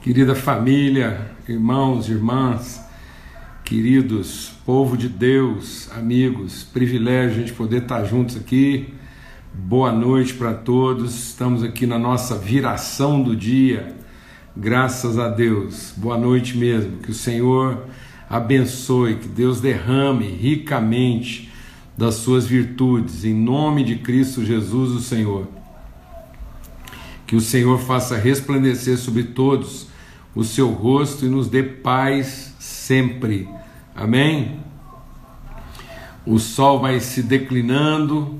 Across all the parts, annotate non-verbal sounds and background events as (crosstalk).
Querida família, irmãos, irmãs, queridos, povo de Deus, amigos, privilégio a gente poder estar juntos aqui. Boa noite para todos. Estamos aqui na nossa viração do dia. Graças a Deus. Boa noite mesmo. Que o Senhor abençoe, que Deus derrame ricamente das suas virtudes em nome de Cristo Jesus, o Senhor. Que o Senhor faça resplandecer sobre todos o seu rosto e nos dê paz sempre. Amém? O sol vai se declinando,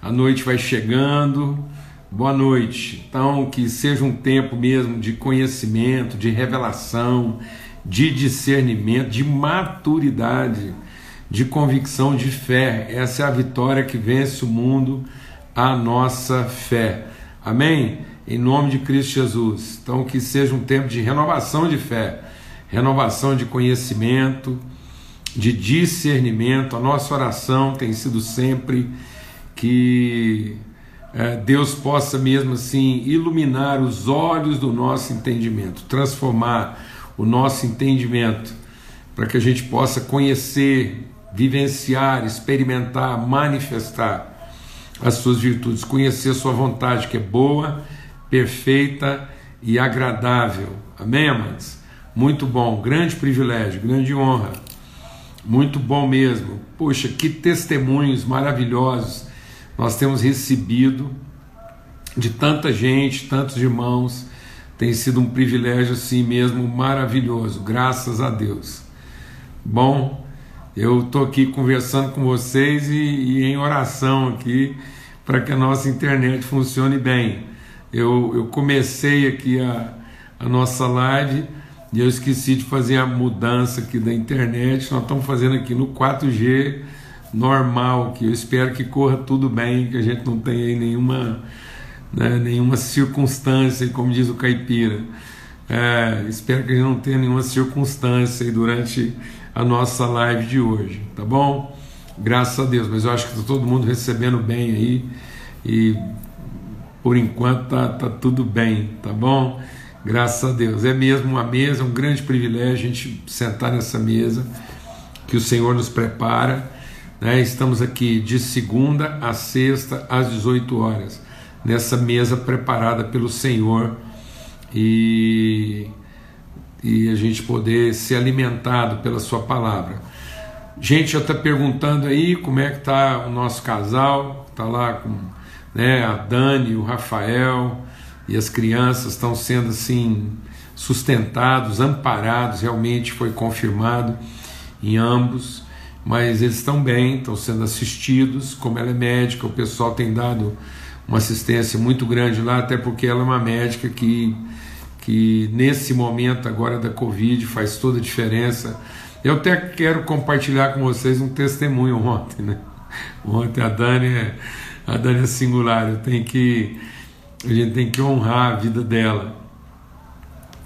a noite vai chegando. Boa noite. Então, que seja um tempo mesmo de conhecimento, de revelação, de discernimento, de maturidade, de convicção, de fé. Essa é a vitória que vence o mundo, a nossa fé. Amém? Em nome de Cristo Jesus. Então, que seja um tempo de renovação de fé, renovação de conhecimento, de discernimento. A nossa oração tem sido sempre que é, Deus possa mesmo assim iluminar os olhos do nosso entendimento, transformar o nosso entendimento para que a gente possa conhecer, vivenciar, experimentar, manifestar as suas virtudes, conhecer a sua vontade que é boa perfeita e agradável. Amém, amados? Muito bom, grande privilégio, grande honra. Muito bom mesmo. Poxa, que testemunhos maravilhosos nós temos recebido de tanta gente, tantos irmãos. Tem sido um privilégio assim mesmo maravilhoso, graças a Deus. Bom, eu estou aqui conversando com vocês e, e em oração aqui para que a nossa internet funcione bem eu, eu comecei aqui a, a nossa live e eu esqueci de fazer a mudança aqui da internet. Nós estamos fazendo aqui no 4G normal, que eu espero que corra tudo bem, que a gente não tenha aí nenhuma, né, nenhuma circunstância, como diz o caipira. É, espero que a gente não tenha nenhuma circunstância durante a nossa live de hoje, tá bom? Graças a Deus, mas eu acho que está todo mundo recebendo bem aí e por enquanto tá, tá tudo bem, tá bom? Graças a Deus. É mesmo uma mesa, um grande privilégio a gente sentar nessa mesa que o Senhor nos prepara. Né? Estamos aqui de segunda a sexta às 18 horas, nessa mesa preparada pelo Senhor e, e a gente poder ser alimentado pela Sua palavra. Gente já está perguntando aí como é que está o nosso casal, está lá com né? A Dani, o Rafael e as crianças estão sendo assim sustentados, amparados, realmente foi confirmado em ambos, mas eles estão bem, estão sendo assistidos, como ela é médica, o pessoal tem dado uma assistência muito grande lá, até porque ela é uma médica que, que nesse momento agora da Covid faz toda a diferença. Eu até quero compartilhar com vocês um testemunho ontem, né? Ontem a Dani é a Dani é singular, eu tenho que, a gente tem que honrar a vida dela,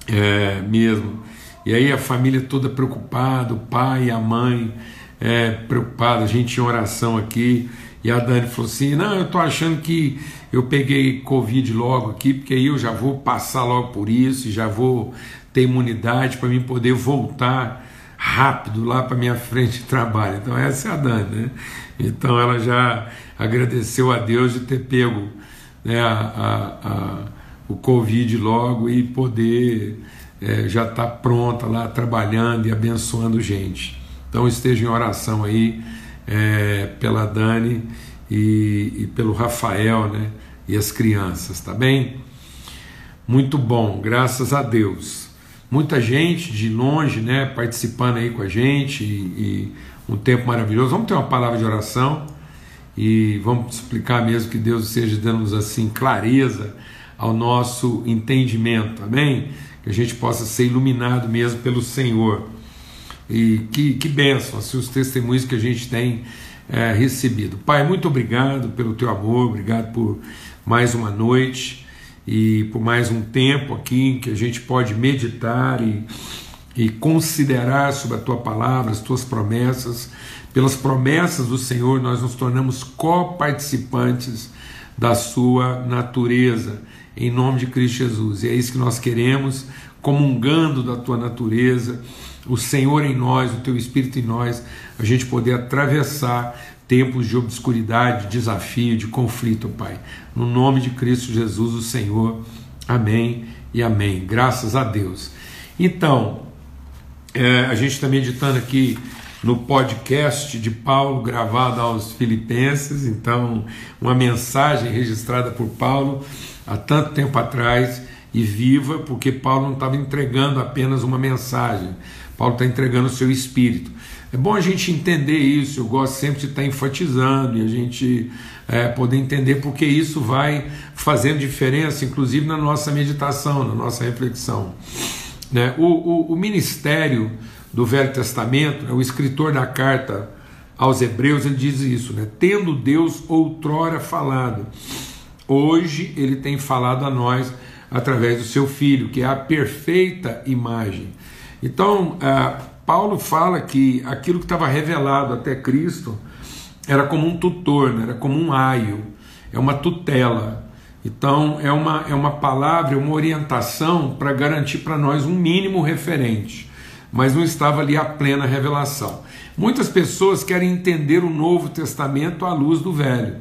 é, mesmo. E aí a família toda preocupada, o pai e a mãe é, preocupada, a gente em oração aqui, e a Dani falou assim: Não, eu tô achando que eu peguei Covid logo aqui, porque aí eu já vou passar logo por isso, já vou ter imunidade para mim poder voltar rápido lá para minha frente de trabalho. Então essa é a Dani, né? Então ela já agradeceu a Deus de ter pego né, a, a, a, o Covid logo e poder é, já estar tá pronta lá trabalhando e abençoando gente. Então esteja em oração aí é, pela Dani e, e pelo Rafael né, e as crianças, tá bem? Muito bom, graças a Deus. Muita gente de longe né, participando aí com a gente e, e um tempo maravilhoso. Vamos ter uma palavra de oração e vamos explicar mesmo que Deus esteja dando-nos assim clareza ao nosso entendimento, amém? Que a gente possa ser iluminado mesmo pelo Senhor. E que, que bênção, assim, os testemunhos que a gente tem é, recebido. Pai, muito obrigado pelo teu amor, obrigado por mais uma noite e por mais um tempo aqui que a gente pode meditar e, e considerar sobre a tua palavra, as tuas promessas pelas promessas do Senhor, nós nos tornamos coparticipantes da sua natureza. em nome de Cristo Jesus. E é isso que nós queremos, comungando da tua natureza, o Senhor em nós, o teu Espírito em nós, a gente poder atravessar tempos de obscuridade, de desafio, de conflito, Pai. No nome de Cristo Jesus, o Senhor. Amém e amém. Graças a Deus. Então, é, a gente está meditando aqui no podcast de Paulo, gravado aos Filipenses, então, uma mensagem registrada por Paulo há tanto tempo atrás e viva, porque Paulo não estava entregando apenas uma mensagem, Paulo está entregando o seu espírito. É bom a gente entender isso, eu gosto sempre de estar enfatizando e a gente é, poder entender porque isso vai fazendo diferença, inclusive na nossa meditação, na nossa reflexão. Né? O, o, o ministério do Velho Testamento, né, o escritor da carta aos Hebreus, ele diz isso, né? tendo Deus outrora falado, hoje ele tem falado a nós através do seu Filho, que é a perfeita imagem. Então, uh, Paulo fala que aquilo que estava revelado até Cristo era como um tutor, né? era como um aio, é uma tutela. Então é uma, é uma palavra, é uma orientação para garantir para nós um mínimo referente, mas não estava ali a plena revelação. Muitas pessoas querem entender o Novo Testamento à luz do Velho,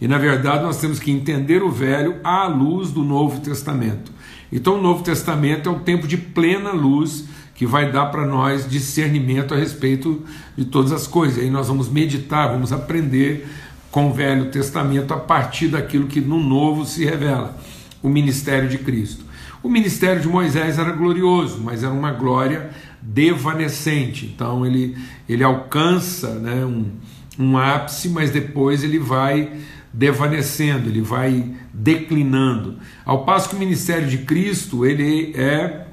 e na verdade nós temos que entender o Velho à luz do Novo Testamento. Então o Novo Testamento é o tempo de plena luz que vai dar para nós discernimento a respeito de todas as coisas. Aí nós vamos meditar, vamos aprender com o Velho Testamento a partir daquilo que no Novo se revela o ministério de Cristo. O ministério de Moisés era glorioso, mas era uma glória devanecente. Então ele, ele alcança né, um, um ápice, mas depois ele vai devanecendo, ele vai declinando. Ao passo que o ministério de Cristo ele é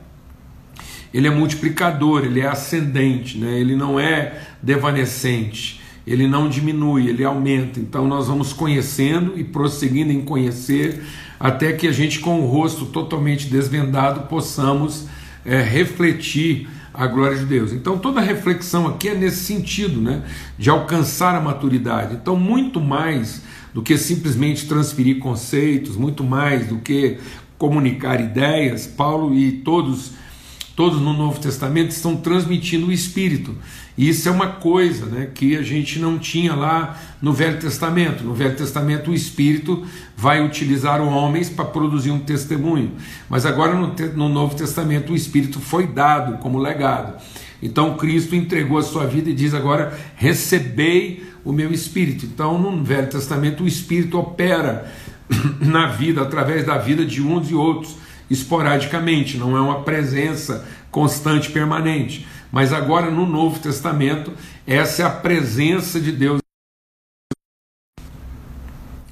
ele é multiplicador, ele é ascendente, né? ele não é devanecente, ele não diminui, ele aumenta. Então nós vamos conhecendo e prosseguindo em conhecer, até que a gente, com o rosto totalmente desvendado, possamos é, refletir a glória de Deus. Então toda reflexão aqui é nesse sentido, né? de alcançar a maturidade. Então, muito mais do que simplesmente transferir conceitos, muito mais do que comunicar ideias, Paulo e todos todos no Novo Testamento estão transmitindo o Espírito. E isso é uma coisa né, que a gente não tinha lá no Velho Testamento. No Velho Testamento, o Espírito vai utilizar homens para produzir um testemunho. Mas agora no, no Novo Testamento, o Espírito foi dado como legado. Então Cristo entregou a sua vida e diz agora: recebei o meu Espírito. Então, no Velho Testamento, o Espírito opera (clears throat) na vida, através da vida de uns e outros esporadicamente, não é uma presença constante, permanente. Mas agora no Novo Testamento, essa é a presença de Deus.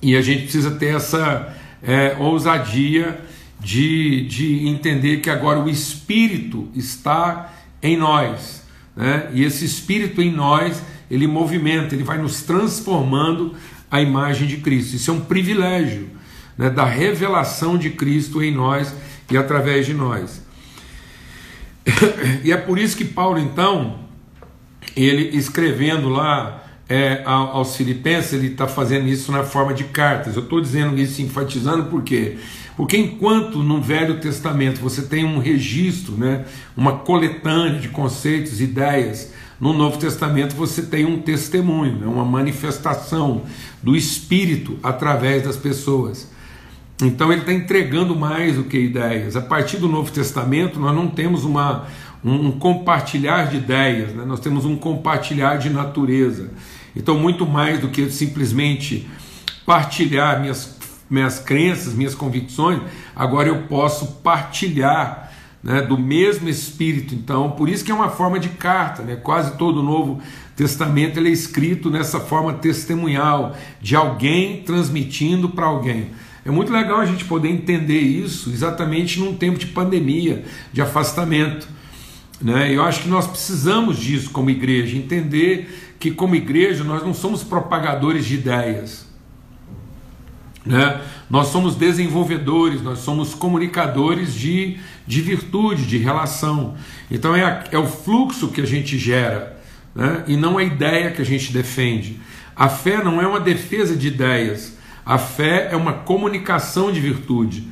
E a gente precisa ter essa é, ousadia de, de entender que agora o Espírito está em nós. Né? E esse Espírito em nós, ele movimenta, ele vai nos transformando a imagem de Cristo. Isso é um privilégio né, da revelação de Cristo em nós e através de nós. (coughs) E é por isso que Paulo, então, ele escrevendo lá é, aos Filipenses, ele está fazendo isso na forma de cartas. Eu estou dizendo isso, enfatizando por quê? Porque enquanto no Velho Testamento você tem um registro, né, uma coletânea de conceitos, ideias, no Novo Testamento você tem um testemunho, né, uma manifestação do Espírito através das pessoas. Então ele está entregando mais do que ideias. A partir do Novo Testamento, nós não temos uma, um compartilhar de ideias, né? nós temos um compartilhar de natureza. Então, muito mais do que simplesmente partilhar minhas, minhas crenças, minhas convicções, agora eu posso partilhar né, do mesmo Espírito. Então, por isso que é uma forma de carta, né? quase todo o Novo Testamento ele é escrito nessa forma testemunhal, de alguém transmitindo para alguém. É muito legal a gente poder entender isso exatamente num tempo de pandemia, de afastamento. Né? Eu acho que nós precisamos disso como igreja, entender que, como igreja, nós não somos propagadores de ideias. Né? Nós somos desenvolvedores, nós somos comunicadores de, de virtude, de relação. Então é, a, é o fluxo que a gente gera né? e não a ideia que a gente defende. A fé não é uma defesa de ideias, a fé é uma comunicação de virtude.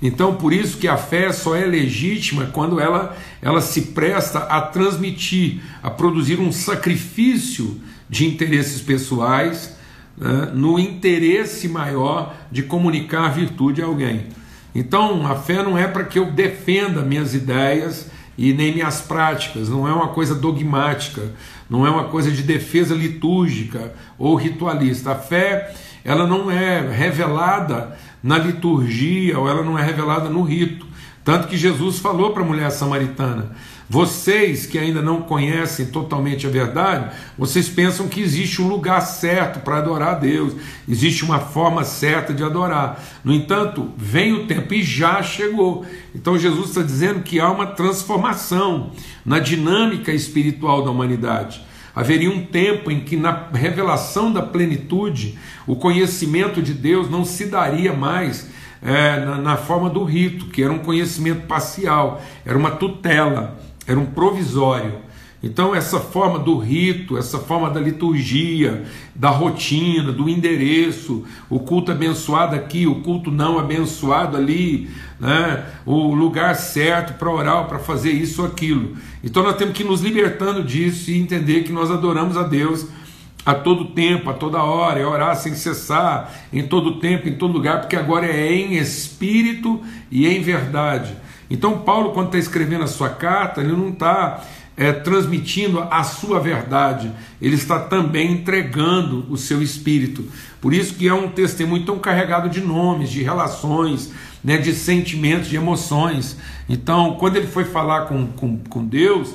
Então, por isso que a fé só é legítima quando ela, ela se presta a transmitir, a produzir um sacrifício de interesses pessoais né, no interesse maior de comunicar virtude a alguém. Então, a fé não é para que eu defenda minhas ideias e nem minhas práticas, não é uma coisa dogmática, não é uma coisa de defesa litúrgica ou ritualista. A fé, ela não é revelada na liturgia ou ela não é revelada no rito. Tanto que Jesus falou para a mulher samaritana: vocês que ainda não conhecem totalmente a verdade, vocês pensam que existe um lugar certo para adorar a Deus, existe uma forma certa de adorar. No entanto, vem o tempo e já chegou. Então Jesus está dizendo que há uma transformação na dinâmica espiritual da humanidade. Haveria um tempo em que, na revelação da plenitude, o conhecimento de Deus não se daria mais é, na, na forma do rito, que era um conhecimento parcial, era uma tutela era um provisório. Então, essa forma do rito, essa forma da liturgia, da rotina, do endereço, o culto abençoado aqui, o culto não abençoado ali, né? o lugar certo para orar, para fazer isso ou aquilo. Então, nós temos que nos libertando disso e entender que nós adoramos a Deus a todo tempo, a toda hora, é orar sem cessar, em todo tempo, em todo lugar, porque agora é em espírito e em verdade. Então, Paulo, quando está escrevendo a sua carta, ele não está é, transmitindo a sua verdade, ele está também entregando o seu espírito. Por isso que é um testemunho tão carregado de nomes, de relações, né, de sentimentos, de emoções. Então, quando ele foi falar com, com, com Deus,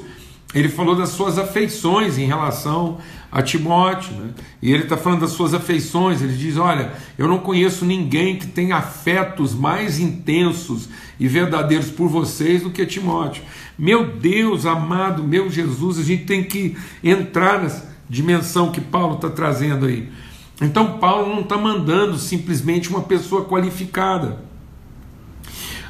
ele falou das suas afeições em relação a Timóteo, né? e ele está falando das suas afeições. Ele diz: Olha, eu não conheço ninguém que tenha afetos mais intensos e verdadeiros por vocês do que Timóteo. Meu Deus amado, meu Jesus, a gente tem que entrar nessa dimensão que Paulo está trazendo aí. Então, Paulo não está mandando simplesmente uma pessoa qualificada.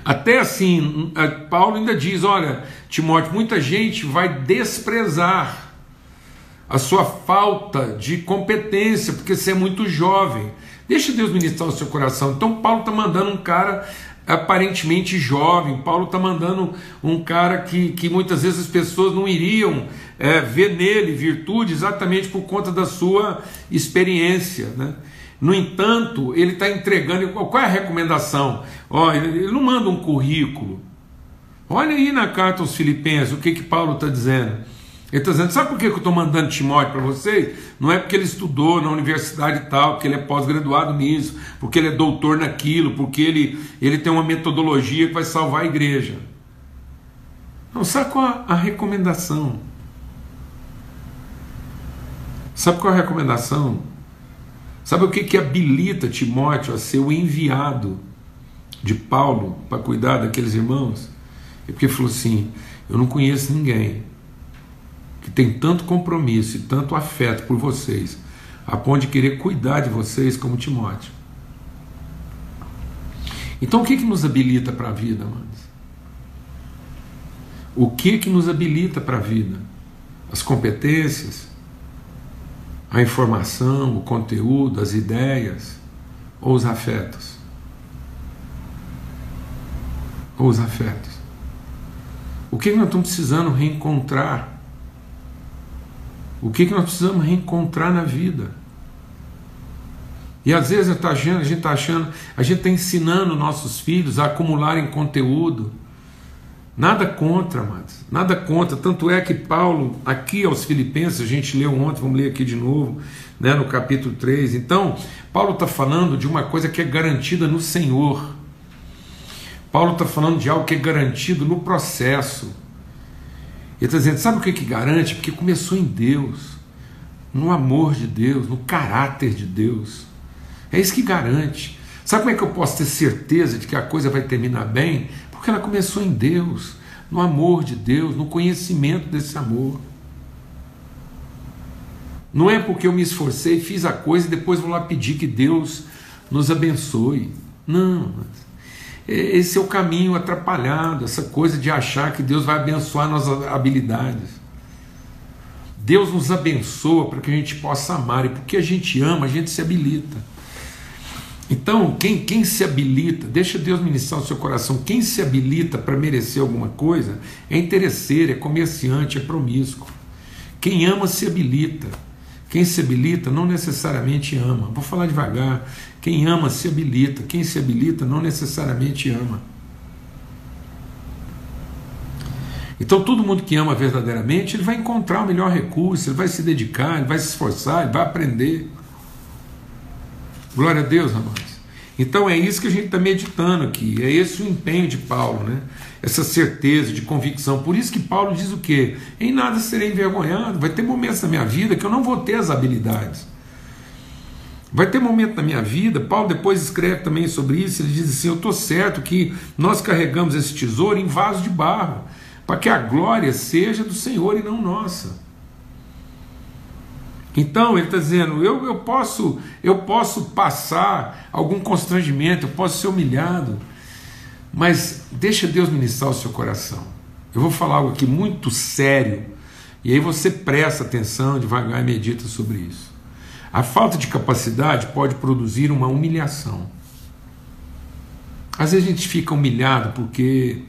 Até assim, Paulo ainda diz: olha, Timóteo, muita gente vai desprezar a sua falta de competência, porque você é muito jovem. Deixa Deus ministrar o seu coração. Então, Paulo está mandando um cara aparentemente jovem, Paulo está mandando um cara que, que muitas vezes as pessoas não iriam é, ver nele virtude exatamente por conta da sua experiência. Né? No entanto, ele está entregando. Qual é a recomendação? Ele, ele não manda um currículo. Olha aí na carta aos Filipenses o que, que Paulo está dizendo. Ele está dizendo: sabe por que eu estou mandando Timóteo para vocês? Não é porque ele estudou na universidade tal, porque ele é pós-graduado nisso, porque ele é doutor naquilo, porque ele, ele tem uma metodologia que vai salvar a igreja. Não, sabe qual a, recomendação? Sabe qual a recomendação? Sabe o que, que habilita Timóteo a ser o enviado de Paulo para cuidar daqueles irmãos? É porque ele falou assim: eu não conheço ninguém que tem tanto compromisso e tanto afeto por vocês, a ponto de querer cuidar de vocês como Timóteo. Então o que, que nos habilita para a vida, amados? O que que nos habilita para a vida? As competências, a informação, o conteúdo, as ideias ou os afetos? Ou os afetos? O que nós estamos precisando reencontrar o que, que nós precisamos reencontrar na vida? E às vezes tá a gente está achando, a gente está ensinando nossos filhos a acumularem conteúdo. Nada contra, amados, nada contra. Tanto é que Paulo, aqui aos Filipenses, a gente leu ontem, vamos ler aqui de novo, né, no capítulo 3. Então, Paulo está falando de uma coisa que é garantida no Senhor. Paulo está falando de algo que é garantido no processo. Ele está dizendo: sabe o que, que garante? Porque começou em Deus, no amor de Deus, no caráter de Deus. É isso que garante. Sabe como é que eu posso ter certeza de que a coisa vai terminar bem? Porque ela começou em Deus, no amor de Deus, no conhecimento desse amor. Não é porque eu me esforcei, fiz a coisa e depois vou lá pedir que Deus nos abençoe. Não, esse é o caminho atrapalhado, essa coisa de achar que Deus vai abençoar nossas habilidades. Deus nos abençoa para que a gente possa amar, e porque a gente ama, a gente se habilita. Então, quem, quem se habilita, deixa Deus ministrar o seu coração, quem se habilita para merecer alguma coisa é interesseiro, é comerciante, é promíscuo. Quem ama se habilita. Quem se habilita não necessariamente ama. Vou falar devagar. Quem ama se habilita. Quem se habilita não necessariamente ama. Então, todo mundo que ama verdadeiramente, ele vai encontrar o melhor recurso, ele vai se dedicar, ele vai se esforçar, ele vai aprender. Glória a Deus, amados. Então é isso que a gente está meditando aqui, é esse o empenho de Paulo, né? essa certeza de convicção. Por isso que Paulo diz o quê? Em nada serei envergonhado. Vai ter momentos na minha vida que eu não vou ter as habilidades. Vai ter momento na minha vida, Paulo depois escreve também sobre isso, ele diz assim: Eu estou certo que nós carregamos esse tesouro em vaso de barro, para que a glória seja do Senhor e não nossa. Então ele está dizendo: eu, eu, posso, eu posso passar algum constrangimento, eu posso ser humilhado, mas deixa Deus ministrar o seu coração. Eu vou falar algo aqui muito sério, e aí você presta atenção devagar e medita sobre isso. A falta de capacidade pode produzir uma humilhação. Às vezes a gente fica humilhado porque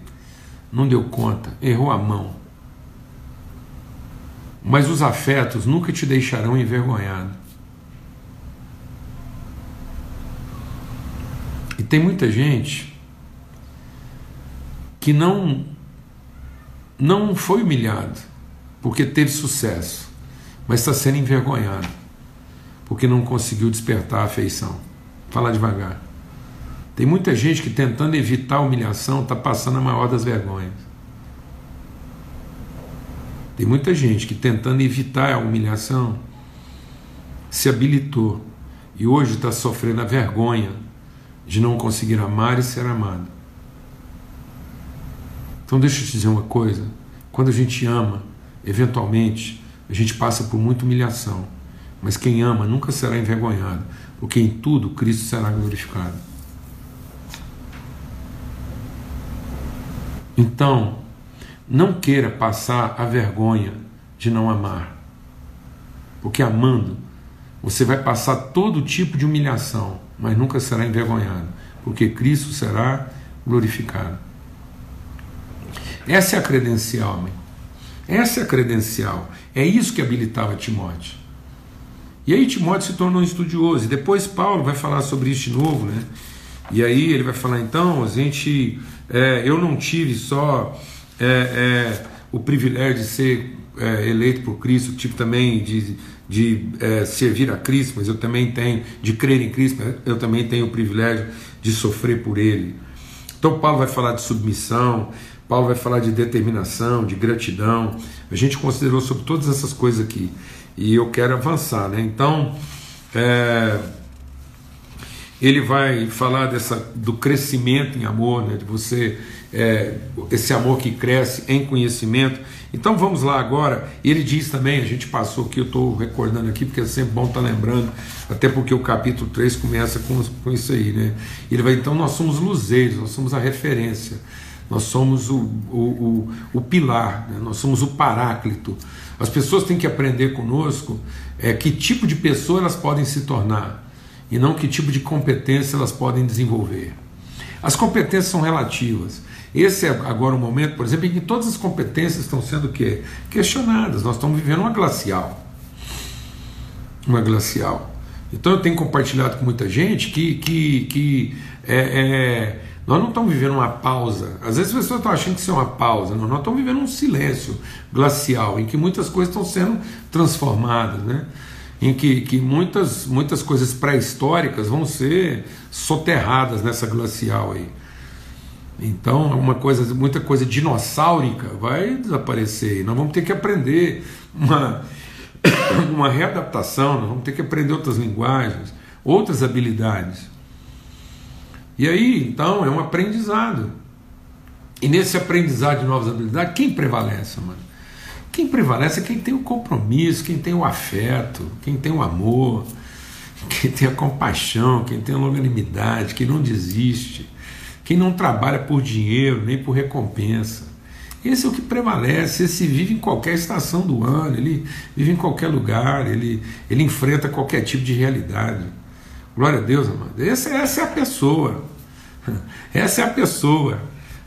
não deu conta, errou a mão mas os afetos nunca te deixarão envergonhado. E tem muita gente que não não foi humilhado porque teve sucesso, mas está sendo envergonhado porque não conseguiu despertar a afeição. Fala devagar. Tem muita gente que tentando evitar a humilhação está passando a maior das vergonhas. Tem muita gente que tentando evitar a humilhação se habilitou e hoje está sofrendo a vergonha de não conseguir amar e ser amado. Então deixa eu te dizer uma coisa: quando a gente ama, eventualmente a gente passa por muita humilhação, mas quem ama nunca será envergonhado, porque em tudo Cristo será glorificado. Então, não queira passar a vergonha de não amar. Porque amando, você vai passar todo tipo de humilhação, mas nunca será envergonhado, porque Cristo será glorificado. Essa é a credencial, homem. Essa é a credencial. É isso que habilitava Timóteo. E aí Timóteo se tornou um estudioso. E depois Paulo vai falar sobre isso de novo, né? E aí ele vai falar, então, a gente. É, eu não tive só é, é, o privilégio de ser é, eleito por Cristo, tipo também de, de é, servir a Cristo, mas eu também tenho, de crer em Cristo, eu também tenho o privilégio de sofrer por Ele. Então, Paulo vai falar de submissão, Paulo vai falar de determinação, de gratidão. A gente considerou sobre todas essas coisas aqui e eu quero avançar, né? Então, é, ele vai falar dessa, do crescimento em amor, né? de você é, esse amor que cresce em conhecimento. Então vamos lá agora. Ele diz também, a gente passou aqui, eu estou recordando aqui, porque é sempre bom estar tá lembrando, até porque o capítulo 3 começa com, com isso aí. Né? Ele vai, então nós somos luzeiros, nós somos a referência, nós somos o, o, o, o pilar, né? nós somos o paráclito. As pessoas têm que aprender conosco é, que tipo de pessoa elas podem se tornar e não que tipo de competência elas podem desenvolver. As competências são relativas. Esse é agora o momento, por exemplo, em que todas as competências estão sendo que questionadas. Nós estamos vivendo uma glacial. Uma glacial. Então eu tenho compartilhado com muita gente que, que, que é, é, nós não estamos vivendo uma pausa. Às vezes as pessoas estão achando que isso é uma pausa. Não, nós estamos vivendo um silêncio glacial, em que muitas coisas estão sendo transformadas. Né? Em que, que muitas, muitas coisas pré-históricas vão ser soterradas nessa glacial aí. Então, uma coisa, muita coisa dinossáurica vai desaparecer. Nós vamos ter que aprender uma, (coughs) uma readaptação, nós vamos ter que aprender outras linguagens, outras habilidades. E aí, então, é um aprendizado. E nesse aprendizado de novas habilidades, quem prevalece, mano? Quem prevalece é quem tem o compromisso, quem tem o afeto, quem tem o amor, (laughs) quem tem a compaixão, quem tem a longanimidade, quem não desiste quem não trabalha por dinheiro nem por recompensa. Esse é o que prevalece, esse vive em qualquer estação do ano, ele vive em qualquer lugar, ele, ele enfrenta qualquer tipo de realidade. Glória a Deus, amado. Essa, essa é a pessoa. (laughs) Essa é a pessoa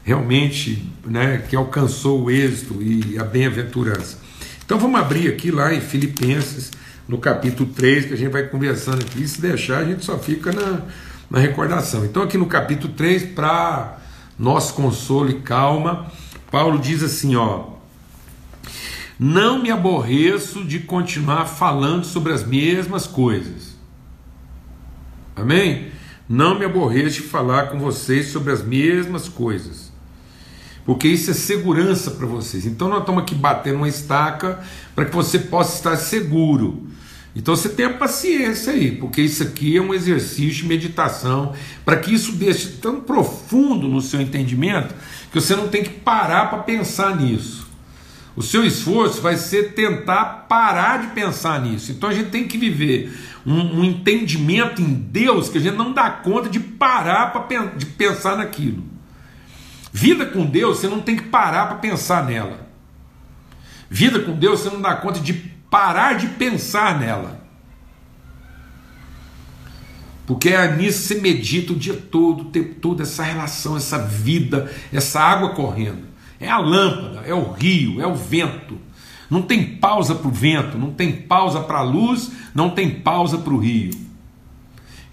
realmente né, que alcançou o êxito e a bem-aventurança. Então vamos abrir aqui lá em Filipenses, no capítulo 3, que a gente vai conversando aqui. Se deixar, a gente só fica na, na recordação. Então, aqui no capítulo 3, para nosso consolo e calma, Paulo diz assim: ó. Não me aborreço de continuar falando sobre as mesmas coisas. Amém? Não me aborreço de falar com vocês sobre as mesmas coisas. Porque isso é segurança para vocês. Então nós estamos aqui batendo uma estaca para que você possa estar seguro. Então você tenha paciência aí, porque isso aqui é um exercício de meditação, para que isso deixe tão profundo no seu entendimento que você não tem que parar para pensar nisso. O seu esforço vai ser tentar parar de pensar nisso. Então a gente tem que viver um, um entendimento em Deus que a gente não dá conta de parar pra, de pensar naquilo. Vida com Deus, você não tem que parar para pensar nela. Vida com Deus, você não dá conta de parar de pensar nela. Porque é nisso que você medita o dia todo, o tempo todo, essa relação, essa vida, essa água correndo. É a lâmpada, é o rio, é o vento. Não tem pausa para o vento, não tem pausa para a luz, não tem pausa para o rio.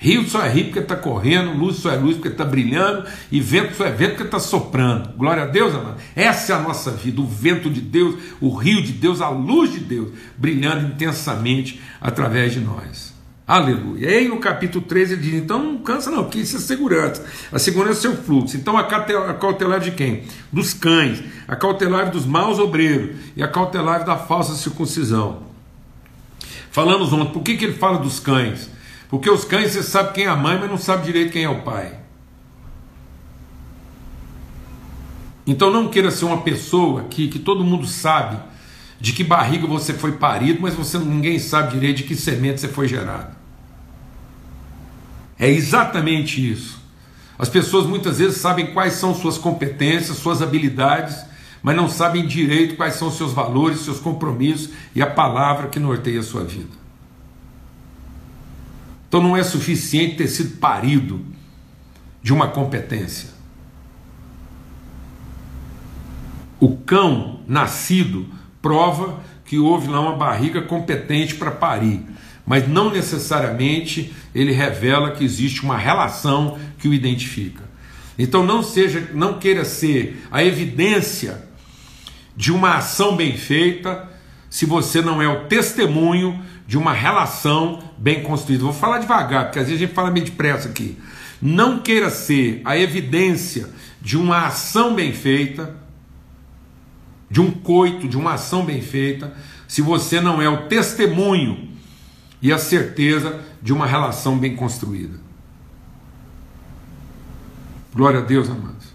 Rio só é rio porque está correndo, luz só é luz porque está brilhando, e vento só é vento porque está soprando. Glória a Deus, amado. Essa é a nossa vida, o vento de Deus, o rio de Deus, a luz de Deus, brilhando intensamente através de nós. Aleluia. E aí no capítulo 13 ele diz: então não cansa, não, porque isso é segurança. A segurança é o fluxo. Então a cautelar de quem? Dos cães, a cautelar dos maus obreiros e a cautelar da falsa circuncisão. Falamos ontem, por que, que ele fala dos cães? Porque os cães você sabe quem é a mãe, mas não sabe direito quem é o pai. Então não queira ser uma pessoa que, que todo mundo sabe de que barriga você foi parido, mas você ninguém sabe direito de que semente você foi gerado. É exatamente isso. As pessoas muitas vezes sabem quais são suas competências, suas habilidades, mas não sabem direito quais são seus valores, seus compromissos e a palavra que norteia a sua vida. Então não é suficiente ter sido parido de uma competência. O cão nascido prova que houve lá uma barriga competente para parir, mas não necessariamente ele revela que existe uma relação que o identifica. Então não seja, não queira ser a evidência de uma ação bem feita, se você não é o testemunho de uma relação bem construída. Vou falar devagar, porque às vezes a gente fala meio depressa aqui. Não queira ser a evidência de uma ação bem feita, de um coito, de uma ação bem feita, se você não é o testemunho e a certeza de uma relação bem construída. Glória a Deus, amados.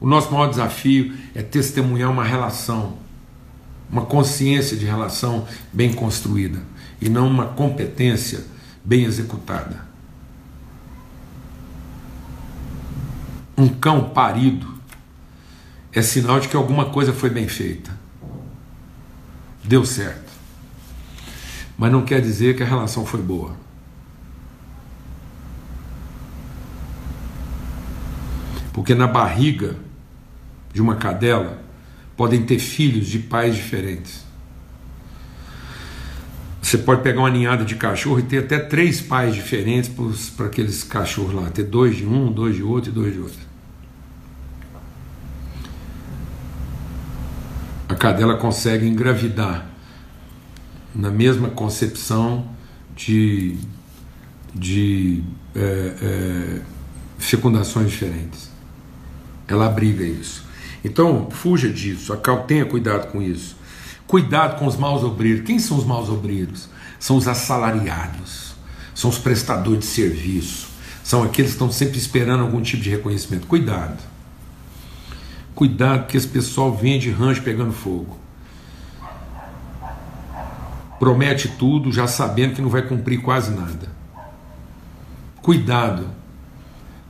O nosso maior desafio é testemunhar uma relação, uma consciência de relação bem construída e não uma competência bem executada. Um cão parido é sinal de que alguma coisa foi bem feita. Deu certo. Mas não quer dizer que a relação foi boa. Porque na barriga de uma cadela podem ter filhos de pais diferentes. Você pode pegar uma ninhada de cachorro e ter até três pais diferentes para aqueles cachorros lá, ter dois de um, dois de outro e dois de outro. A cadela consegue engravidar na mesma concepção de, de é, é, fecundações diferentes. Ela abriga isso. Então, fuja disso, tenha cuidado com isso. Cuidado com os maus obreiros. Quem são os maus obreiros? São os assalariados, são os prestadores de serviço, são aqueles que estão sempre esperando algum tipo de reconhecimento. Cuidado. Cuidado que esse pessoal vende rancho pegando fogo. Promete tudo já sabendo que não vai cumprir quase nada. Cuidado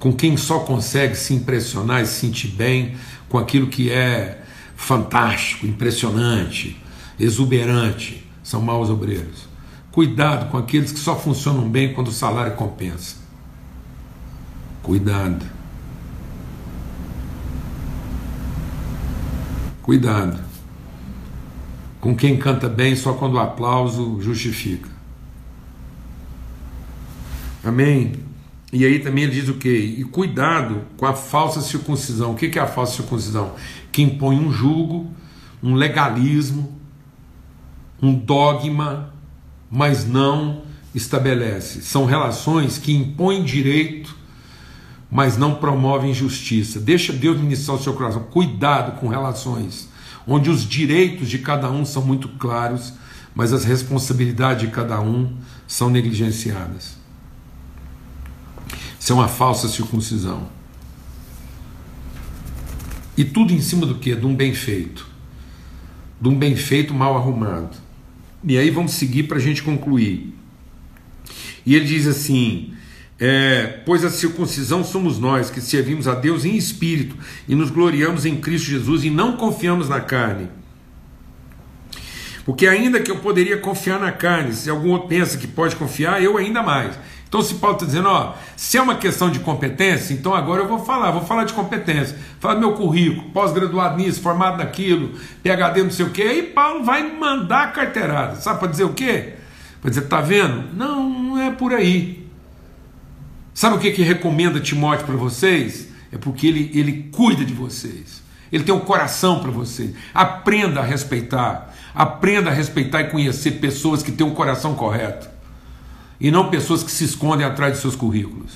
com quem só consegue se impressionar e se sentir bem com aquilo que é fantástico, impressionante, exuberante, são maus obreiros. Cuidado com aqueles que só funcionam bem quando o salário compensa. Cuidado. Cuidado com quem canta bem só quando o aplauso justifica. Amém? E aí também ele diz o quê? E cuidado com a falsa circuncisão. O que é a falsa circuncisão? Que impõe um jugo, um legalismo, um dogma, mas não estabelece. São relações que impõem direito, mas não promovem justiça. Deixa Deus ministrar o seu coração. Cuidado com relações onde os direitos de cada um são muito claros, mas as responsabilidades de cada um são negligenciadas. Isso é uma falsa circuncisão. E tudo em cima do que? De um bem feito. De um bem feito mal arrumado. E aí vamos seguir para a gente concluir. E ele diz assim: é, pois a circuncisão somos nós que servimos a Deus em espírito e nos gloriamos em Cristo Jesus e não confiamos na carne. Porque ainda que eu poderia confiar na carne, se algum outro pensa que pode confiar, eu ainda mais. Então, se Paulo está dizendo, ó, se é uma questão de competência, então agora eu vou falar, vou falar de competência, falar meu currículo, pós-graduado nisso, formado naquilo, PHD não sei o quê, aí Paulo vai mandar a carteirada, sabe para dizer o quê? Para dizer, tá vendo? Não, não é por aí. Sabe o que, que recomenda Timóteo para vocês? É porque ele, ele cuida de vocês. Ele tem um coração para vocês. Aprenda a respeitar. Aprenda a respeitar e conhecer pessoas que têm um coração correto. E não pessoas que se escondem atrás de seus currículos.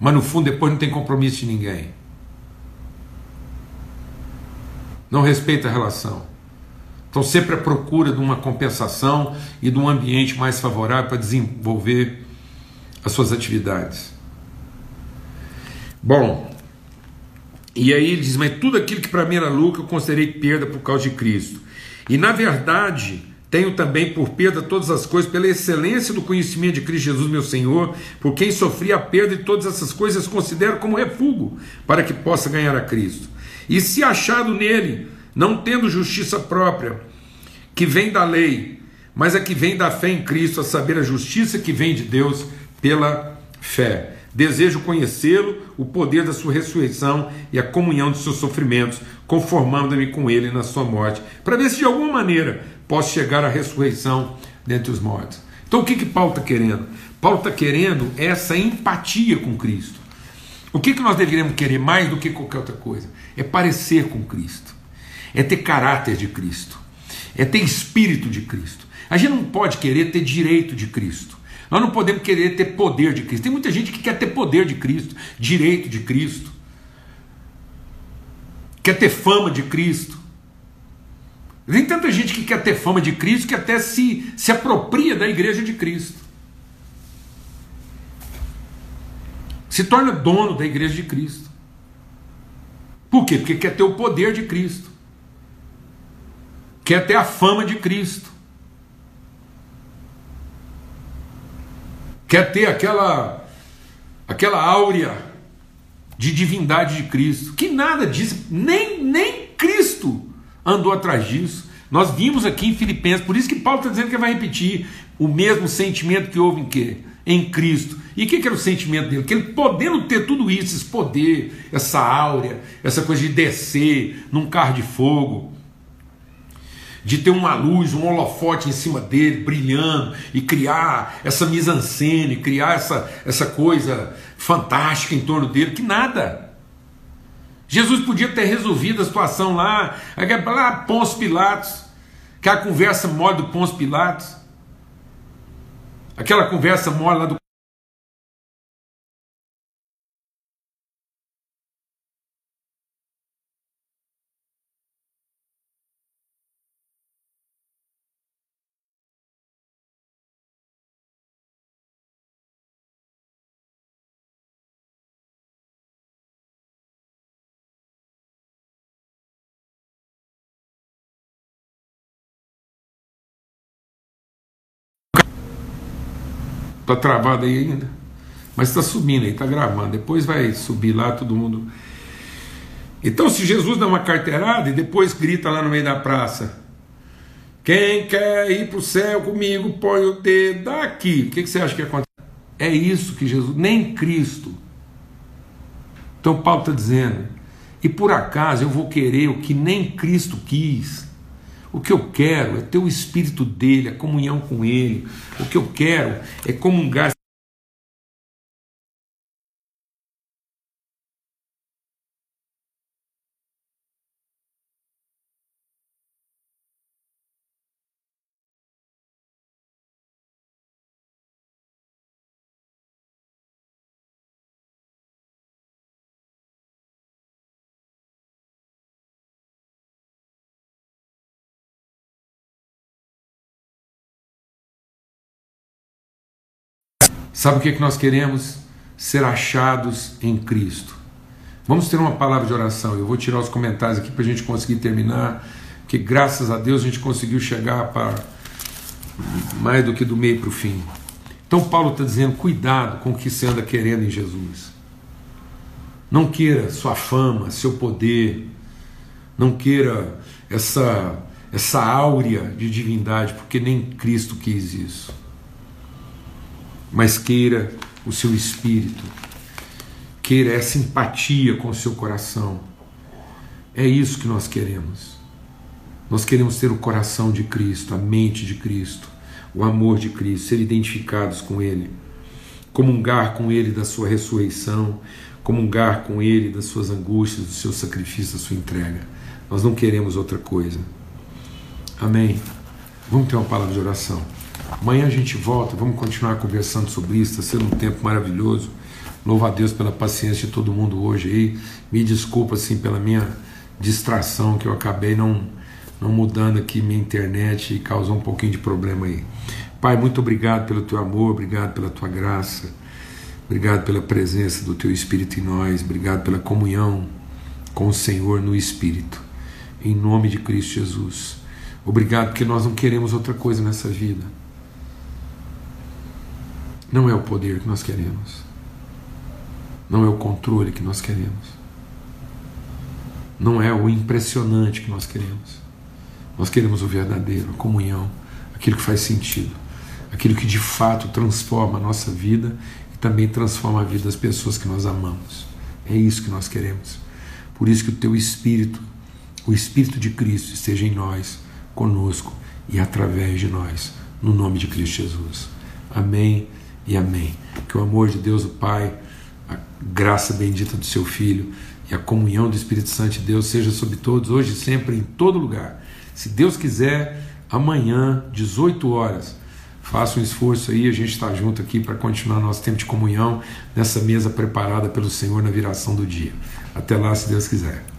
Mas no fundo, depois não tem compromisso de ninguém. Não respeita a relação. Então, sempre à procura de uma compensação e de um ambiente mais favorável para desenvolver as suas atividades. Bom, e aí ele diz: Mas tudo aquilo que para mim era lucro eu considerei perda por causa de Cristo. E na verdade, tenho também por perda todas as coisas, pela excelência do conhecimento de Cristo Jesus, meu Senhor, por quem sofri a perda de todas essas coisas, considero como refúgio para que possa ganhar a Cristo. E se achado nele, não tendo justiça própria, que vem da lei, mas a que vem da fé em Cristo, a saber, a justiça que vem de Deus pela fé. Desejo conhecê-lo, o poder da sua ressurreição e a comunhão de seus sofrimentos, conformando-me com ele na sua morte, para ver se de alguma maneira posso chegar à ressurreição dentre os mortos. Então o que, que Paulo está querendo? Paulo está querendo essa empatia com Cristo. O que, que nós deveríamos querer mais do que qualquer outra coisa? É parecer com Cristo, é ter caráter de Cristo, é ter espírito de Cristo. A gente não pode querer ter direito de Cristo. Nós não podemos querer ter poder de Cristo. Tem muita gente que quer ter poder de Cristo, direito de Cristo, quer ter fama de Cristo. Tem tanta gente que quer ter fama de Cristo que até se, se apropria da igreja de Cristo. Se torna dono da igreja de Cristo. Por quê? Porque quer ter o poder de Cristo. Quer ter a fama de Cristo. quer ter aquela aquela áurea de divindade de Cristo, que nada disso, nem, nem andou atrás disso. Nós vimos aqui em Filipenses, por isso que Paulo está dizendo que vai repetir o mesmo sentimento que houve em quê? Em Cristo. E o que, que era o sentimento dele? Que ele podendo ter tudo isso, esse poder, essa áurea, essa coisa de descer num carro de fogo, de ter uma luz, um holofote em cima dele, brilhando, e criar essa mise-en-scène, criar essa, essa coisa fantástica em torno dele, que nada. Jesus podia ter resolvido a situação lá, lá Pons Pilatos, que a conversa mole do Pons Pilatos, aquela conversa mole lá do Tá travado aí ainda? Mas está subindo aí, está gravando. Depois vai subir lá todo mundo. Então, se Jesus dá uma carteirada e depois grita lá no meio da praça Quem quer ir para o céu comigo, põe o dedo aqui. O que, que você acha que acontece? É isso que Jesus, nem Cristo. Então Paulo está dizendo, e por acaso eu vou querer o que nem Cristo quis. O que eu quero é ter o Espírito dele, a comunhão com ele. O que eu quero é comungar Sabe o que, é que nós queremos? Ser achados em Cristo. Vamos ter uma palavra de oração. Eu vou tirar os comentários aqui para a gente conseguir terminar. Que graças a Deus a gente conseguiu chegar para mais do que do meio para o fim. Então Paulo está dizendo: cuidado com o que você anda querendo em Jesus. Não queira sua fama, seu poder. Não queira essa essa áurea de divindade, porque nem Cristo quis isso mas queira o seu espírito, queira essa empatia com o seu coração. É isso que nós queremos. Nós queremos ter o coração de Cristo, a mente de Cristo, o amor de Cristo, ser identificados com Ele, comungar com Ele da sua ressurreição, comungar com Ele das suas angústias, do seu sacrifício, da sua entrega. Nós não queremos outra coisa. Amém. Vamos ter uma palavra de oração. Amanhã a gente volta, vamos continuar conversando sobre isso, está sendo um tempo maravilhoso. Louvo a Deus pela paciência de todo mundo hoje aí. Me desculpa assim pela minha distração que eu acabei não não mudando aqui minha internet e causou um pouquinho de problema aí. Pai, muito obrigado pelo teu amor, obrigado pela tua graça. Obrigado pela presença do teu espírito em nós, obrigado pela comunhão com o Senhor no espírito. Em nome de Cristo Jesus. Obrigado porque nós não queremos outra coisa nessa vida não é o poder que nós queremos. Não é o controle que nós queremos. Não é o impressionante que nós queremos. Nós queremos o verdadeiro, a comunhão, aquilo que faz sentido, aquilo que de fato transforma a nossa vida e também transforma a vida das pessoas que nós amamos. É isso que nós queremos. Por isso que o teu Espírito, o Espírito de Cristo, esteja em nós, conosco e através de nós, no nome de Cristo Jesus. Amém e amém. Que o amor de Deus, o Pai, a graça bendita do seu Filho e a comunhão do Espírito Santo de Deus seja sobre todos, hoje e sempre, em todo lugar. Se Deus quiser, amanhã, 18 horas, faça um esforço aí, a gente está junto aqui para continuar nosso tempo de comunhão nessa mesa preparada pelo Senhor na viração do dia. Até lá, se Deus quiser.